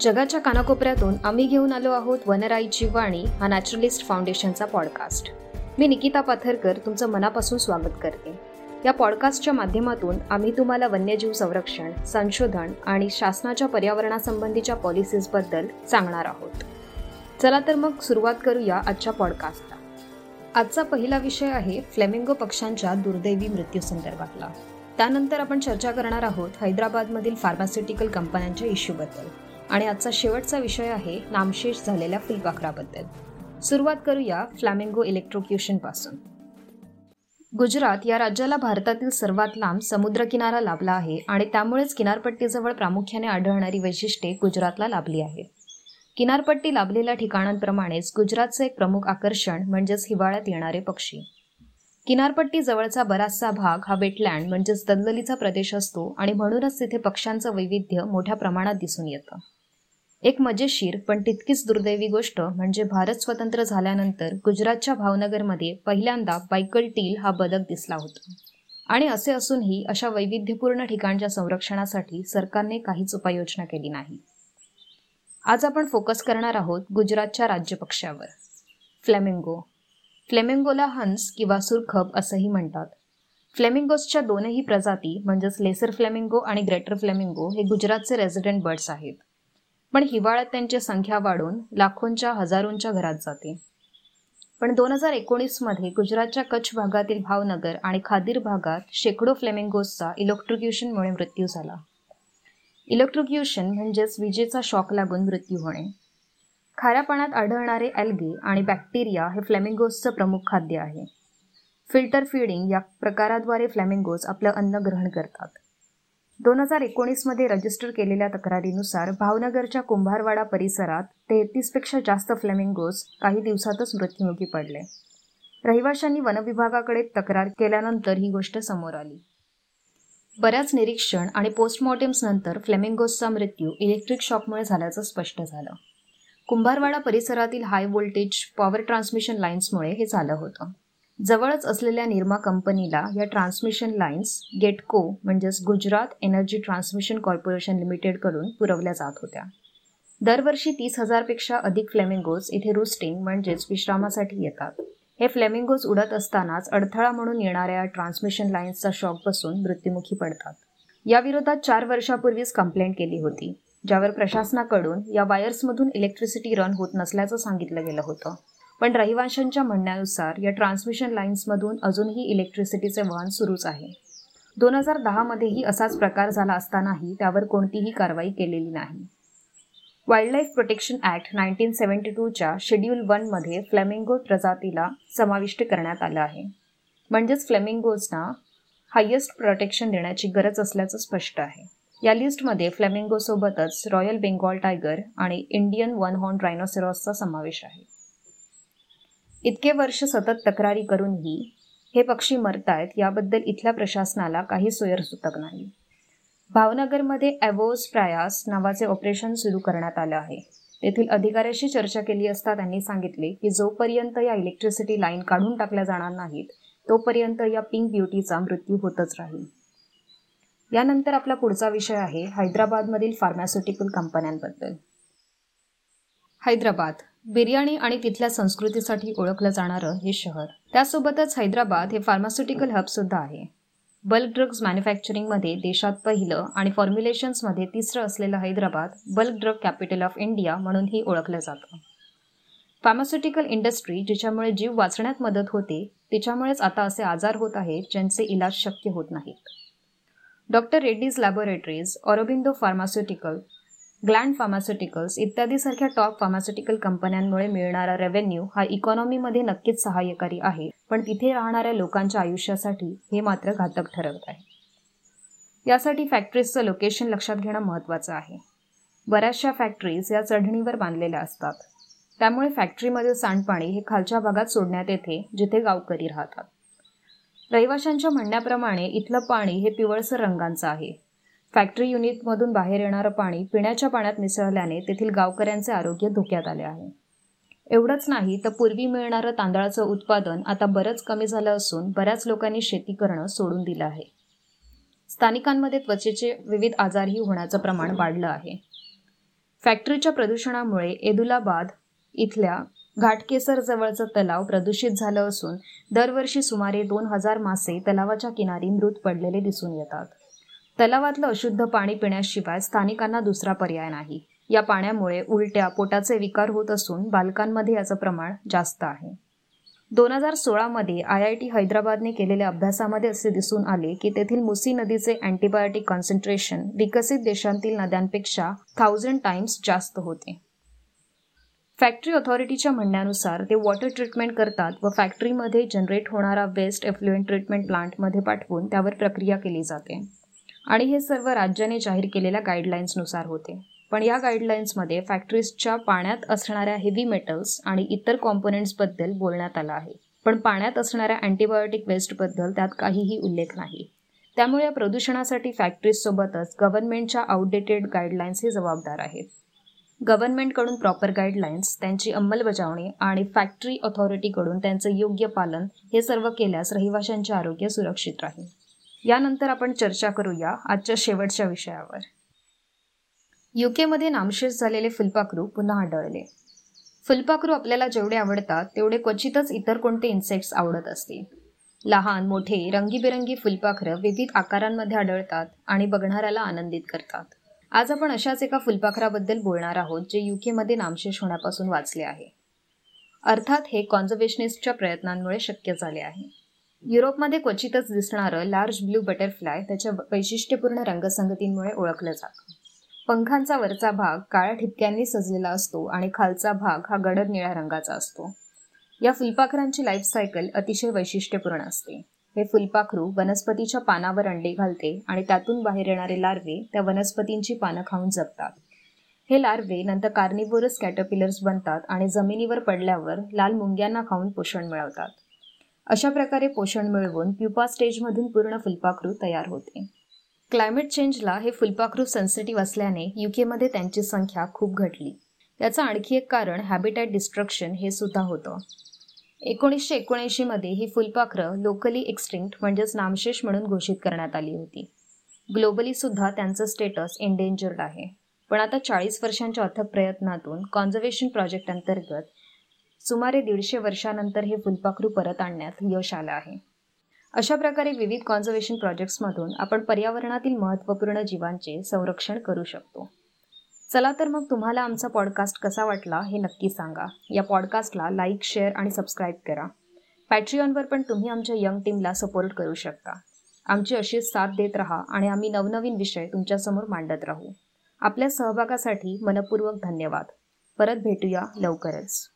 जगाच्या कानाकोपऱ्यातून आम्ही घेऊन आलो आहोत वनराईची वाणी हा नॅचरलिस्ट फाउंडेशनचा पॉडकास्ट मी निकिता पाथरकर तुमचं मनापासून स्वागत करते. या पॉडकास्टच्या माध्यमातून आम्ही तुम्हाला वन्यजीव संरक्षण संशोधन आणि शासनाच्या पर्यावरणासंबंधीच्या पॉलिसीजबद्दल सांगणार आहोत. चला तर मग सुरुवात करूया आजच्या पॉडकास्टला आजचा पहिला विषय आहे फ्लेमिंगो पक्ष्यांच्या दुर्दैवी मृत्यूसंदर्भातला त्यानंतर आपण चर्चा करणार आहोत हैदराबादमधील फार्मास्युटिकल कंपन्यांच्या इश्यूबद्दल आणि आजचा शेवटचा विषय आहे नामशेष झालेल्या फुलपाखराबद्दल. सुरुवात करूया फ्लॅमिंगो इलेक्ट्रोक्युशनपासून गुजरात या राज्याला भारतातील सर्वात लांब समुद्रकिनारा लाभला आहे आणि त्यामुळेच किनारपट्टीजवळ प्रामुख्याने आढळणारी वैशिष्ट्ये गुजरातला लाभली आहेत. किनारपट्टी लाभलेल्या ठिकाणांप्रमाणेच गुजरातचं एक प्रमुख आकर्षण म्हणजेच हिवाळ्यात येणारे पक्षी. किनारपट्टी जवळचा बराचसा भाग हा वेटलँड म्हणजेच दलदलीचा प्रदेश असतो आणि म्हणूनच तिथे पक्ष्यांचं वैविध्य मोठ्या प्रमाणात दिसून येतं. एक मजेशीर पण तितकीच दुर्दैवी गोष्ट म्हणजे भारत स्वतंत्र झाल्यानंतर गुजरातच्या भावनगरमध्ये पहिल्यांदा बायकल टील हा बदक दिसला होता. आणि असे असूनही अशा वैविध्यपूर्ण ठिकाणच्या संरक्षणासाठी सरकारने काहीच उपाययोजना केली नाही. आज आपण फोकस करणार आहोत गुजरातच्या राज्यपक्षावर. फ्लेमिंगो फ्लेमिंगोला हंस किंवा सुरखब असंही म्हणतात. फ्लेमिंगोसच्या दोनही प्रजाती म्हणजेच लेसर फ्लेमिंगो आणि ग्रेटर फ्लेमिंगो हे गुजरातचे रेझिडेंट बर्ड्स आहेत. पण हिवाळ्यात त्यांची संख्या वाढून लाखोंच्या हजारोंच्या घरात जाते. पण दोन हजार एकोणीसमध्ये गुजरातच्या कच्छ भागातील भावनगर आणि खादीर भागात शेकडो फ्लेमिंगोसचा इलेक्ट्रिक्युशनमुळे मृत्यू झाला. इलेक्ट्रिक्युशन म्हणजेच विजेचा शॉक लागून मृत्यू होणे. खाऱ्या पाण्यात आढळणारे ॲल्गे आणि बॅक्टेरिया हे फ्लेमिंगोजचं प्रमुख खाद्य आहे. फिल्टर फीडिंग या प्रकाराद्वारे फ्लेमिंगोज आपलं अन्न ग्रहण करतात. दोन हजार एकोणीसमध्ये रजिस्टर केलेल्या तक्रारीनुसार भावनगरच्या कुंभारवाडा परिसरात तेहतीसपेक्षा जास्त फ्लेमिंगोज काही दिवसातच मृत्युमुखी पडले. रहिवाशांनी वनविभागाकडे तक्रार केल्यानंतर ही गोष्ट समोर आली. बऱ्याच निरीक्षण आणि पोस्टमॉर्टेम्सनंतर फ्लेमिंगोजचा मृत्यू इलेक्ट्रिक शॉकमुळे झाल्याचं स्पष्ट झालं. कुंभारवाडा परिसरातील हाय व्होल्टेज पॉवर ट्रान्समिशन लाईन्समुळे हे झालं होतं. जवळच असलेल्या निर्मा कंपनीला या ट्रान्समिशन लाईन्स गेटको म्हणजेच गुजरात एनर्जी ट्रान्समिशन कॉर्पोरेशन लिमिटेडकडून पुरवल्या जात होत्या. दरवर्षी तीस हजारपेक्षा अधिक फ्लेमिंगोज इथे रुस्टिंग म्हणजेच विश्रामासाठी येतात. हे फ्लेमिंगोज उडत असतानाच अडथळा म्हणून येणाऱ्या ट्रान्समिशन लाईन्सचा शॉक बसून मृत्युमुखी पडतात. याविरोधात चार वर्षापूर्वीच कंप्लेंट केली होती. ज्यावर प्रशासनाकडून या वायर्समधून इलेक्ट्रिसिटी रन होत नसल्याचं सांगितलं गेलं होतं. पण रहिवाशांच्या म्हणण्यानुसार या ट्रान्समिशन लाईन्समधून अजूनही इलेक्ट्रिसिटीचे वहन सुरूच आहे. दोन हजार दहामध्येही असाच प्रकार झाला असतानाही त्यावर कोणतीही कारवाई केलेली नाही. Wildlife protection act nineteen seventy टूच्या schedule वनमध्ये फ्लेमिंगो प्रजातीला समाविष्ट करण्यात आलं आहे. म्हणजेच फ्लेमिंगोजना हायेस्ट प्रोटेक्शन देण्याची गरज असल्याचं स्पष्ट आहे. या लिस्टमध्ये फ्लेमिंगोसोबतच रॉयल बेंगॉल टायगर आणि इंडियन वन हॉर्न रायनोसेरॉसचा समावेश आहे. इतके वर्ष सतत तक्रारी करूनही हे पक्षी मरतायत याबद्दल इथल्या प्रशासनाला काही सुतक नाही. भावनगरमध्ये ॲवोस प्रयास नावाचे ऑपरेशन सुरू करण्यात आलं आहे. तेथील अधिकाऱ्याशी चर्चा केली असता त्यांनी सांगितले की जोपर्यंत या इलेक्ट्रिसिटी लाईन काढून टाकल्या जाणार नाहीत तोपर्यंत या पिंक ब्युटीचा मृत्यू होतच राहील. यानंतर आपला पुढचा विषय आहे हैदराबादमधील फार्मास्युटिकल कंपन्यांबद्दल हैदराबाद बिर्याणी आणि तिथल्या संस्कृतीसाठी ओळखलं जाणारं हे शहर. त्यासोबतच हैदराबाद हे फार्मास्युटिकल हब सुद्धा आहे. बल्क ड्रग्ज मॅन्युफॅक्चरिंगमध्ये देशात पहिलं आणि फॉर्म्युलेशन्समध्ये तिसरं असलेलं Hyderabad bulk drug capital of India म्हणूनही ओळखलं जातं. फार्मास्युटिकल इंडस्ट्री जिच्यामुळे जीव वाचण्यात मदत होते तिच्यामुळेच आता असे आजार होत आहेत ज्यांचे इलाज शक्य होत नाहीत. Doctor Reddy's laboratories Aurobindo pharmaceutical gland pharmaceuticals इत्यादीसारख्या टॉप फार्मास्युटिकल कंपन्यांमुळे मिळणारा रेव्हेन्यू हा इकॉनॉमीमध्ये नक्कीच सहाय्यकारी आहे. पण तिथे राहणाऱ्या लोकांच्या आयुष्यासाठी हे मात्र घातक ठरवत आहे. यासाठी फॅक्टरीजचं लोकेशन लक्षात घेणं महत्त्वाचं आहे. बऱ्याचशा फॅक्टरीज या चढणीवर बांधलेल्या असतात. त्यामुळे फॅक्टरीमधील सांडपाणी हे खालच्या भागात सोडण्यात येते जिथे गावकरी राहतात. रहिवाशांच्या म्हणण्याप्रमाणे इथलं पाणी हे पिवळसर रंगांचं आहे. फॅक्टरी युनिटमधून बाहेर येणारं पाणी पिण्याच्या पाण्यात मिसळल्याने तेथील गावकऱ्यांचे आरोग्य धोक्यात आले आहे. एवढंच नाही तर पूर्वी मिळणारं तांदळाचं उत्पादन आता बरंच कमी झालं असून बऱ्याच लोकांनी शेती करणं सोडून दिलं आहे. स्थानिकांमध्ये त्वचेचे विविध आजारही होण्याचं प्रमाण वाढलं आहे. फॅक्टरीच्या प्रदूषणामुळे एदुलाबाद इथल्या घाटकेसर जवळचं तलाव प्रदूषित झालं असून दरवर्षी सुमारे दोन हजार मासे तलावाच्या किनारी मृत पडलेले दिसून येतात. तलावातलं अशुद्ध पाणी पिण्याशिवाय स्थानिकांना दुसरा पर्याय नाही. या पाण्यामुळे उलट्या पोटाचे विकार होत असून बालकांमध्ये याचं प्रमाण जास्त आहे. दोन हजार सोळामध्ये आय आय टी हैदराबादने केलेल्या अभ्यासामध्ये असे दिसून आले की तेथील मुसी नदीचे अँटीबायोटिक कॉन्सन्ट्रेशन विकसित देशांतील नद्यांपेक्षा थाउजंड टाइम्स जास्त होते. फॅक्टरी ऑथॉरिटीच्या म्हणण्यानुसार ते वॉटर ट्रीटमेंट करतात व फॅक्टरीमध्ये जनरेट होणारा वेस्ट एफ्लुएंट ट्रीटमेंट प्लांटमध्ये पाठवून त्यावर प्रक्रिया केली जाते. आणि हे सर्व राज्याने जाहीर केलेल्या गाईडलाईन्सनुसार होते. पण या गाईडलाईन्समध्ये फॅक्टरीजच्या पाण्यात असणाऱ्या हेवी मेटल्स आणि इतर कॉम्पोनंट्सबद्दल बोलण्यात आलं आहे. पण पाण्यात असणाऱ्या अँटीबायोटिक वेस्टबद्दल त्यात काहीही उल्लेख नाही. त्यामुळे या प्रदूषणासाठी फॅक्टरीजसोबतच गव्हर्नमेंटच्या आउटडेटेड गाईडलाईन्सही जबाबदार आहेत. गव्हर्नमेंटकडून प्रॉपर गाईडलाईन्स त्यांची अंमलबजावणी आणि फॅक्टरी ऑथॉरिटीकडून त्यांचं योग्य पालन हे सर्व केल्यास रहिवाशांचे आरोग्य सुरक्षित राहील. यानंतर आपण चर्चा करूया आजच्या शेवटच्या विषयावर. युकेमध्ये नामशेष झालेले फुलपाखरू पुन्हा आढळले. फुलपाखरू आपल्याला जेवढे आवडतात तेवढे क्वचितच इतर कोणते इन्सेक्ट्स आवडत असतील. लहान मोठे रंगीबेरंगी फुलपाखरं विविध आकारांमध्ये आढळतात आणि बघणाऱ्याला आनंदित करतात. आज आपण अशाच एका फुलपाखराबद्दल बोलणार आहोत जे युकेमध्ये नामशेष होण्यापासून वाचले आहे. अर्थात हे कॉन्झर्वेशनिस्टच्या प्रयत्नांमुळे शक्य झाले आहे. युरोपमध्ये क्वचितच दिसणारं लार्ज ब्लू बटरफ्लाय त्याच्या वैशिष्ट्यपूर्ण रंगसंगतींमुळे ओळखलं जातं. पंखांचा वरचा भाग काळ्या ठिपक्यांनी सजलेला असतो आणि खालचा भाग हा गडद निळ्या रंगाचा असतो. या फुलपाखरांची लाईफ सायकल अतिशय वैशिष्ट्यपूर्ण असते. हे फुलपाखरू वनस्पतीच्या पानावर अंडे घालते आणि त्यातून बाहेर येणारे लार्वे त्या वनस्पतींची पानं खाऊन जगतात. हे लार्वे नंतर कार्निवोरस कॅटरपिलर्स बनतात आणि जमिनीवर पडल्यावर लाल मुंग्यांना खाऊन पोषण मिळवतात. अशा प्रकारे पोषण मिळवून प्युपा स्टेजमधून पूर्ण फुलपाखरू तयार होते. क्लायमेट चेंजला हे फुलपाखरू सेन्सिटिव्ह असल्याने युकेमध्ये त्यांची संख्या खूप घटली. याचं आणखी एक कारण हॅबिटॅट डिस्ट्रक्शन हे सुद्धा होतं. एकोणीसशे एकोणऐंशीमध्ये ही फुलपाखरं लोकली एक्स्टिंक्ट म्हणजेच नामशेष म्हणून घोषित करण्यात आली होती. ग्लोबली सुद्धा त्यांचं स्टेटस एंडेंजर्ड आहे. पण आता चाळीस वर्षांच्या अथक प्रयत्नातून कॉन्झर्वेशन प्रोजेक्ट अंतर्गत सुमारे दीडशे वर्षानंतर हे फुलपाखरू परत आणण्यात यश आलं आहे. अशा प्रकारे विविध कॉन्झर्वेशन प्रोजेक्ट्समधून आपण पर्यावरणातील महत्त्वपूर्ण जीवांचे संरक्षण करू शकतो. चला तर मग तुम्हाला आमचा पॉडकास्ट कसा वाटला हे नक्की सांगा. या पॉडकास्टला लाईक शेअर आणि सबस्क्राईब करा. पॅट्रियॉनवर पण तुम्ही आमच्या यंग टीमला सपोर्ट करू शकता. आमची अशीच साथ देत राहा आणि आम्ही नवनवीन विषय तुमच्यासमोर मांडत राहू. आपल्या सहभागासाठी मनपूर्वक धन्यवाद. परत भेटूया लवकरच.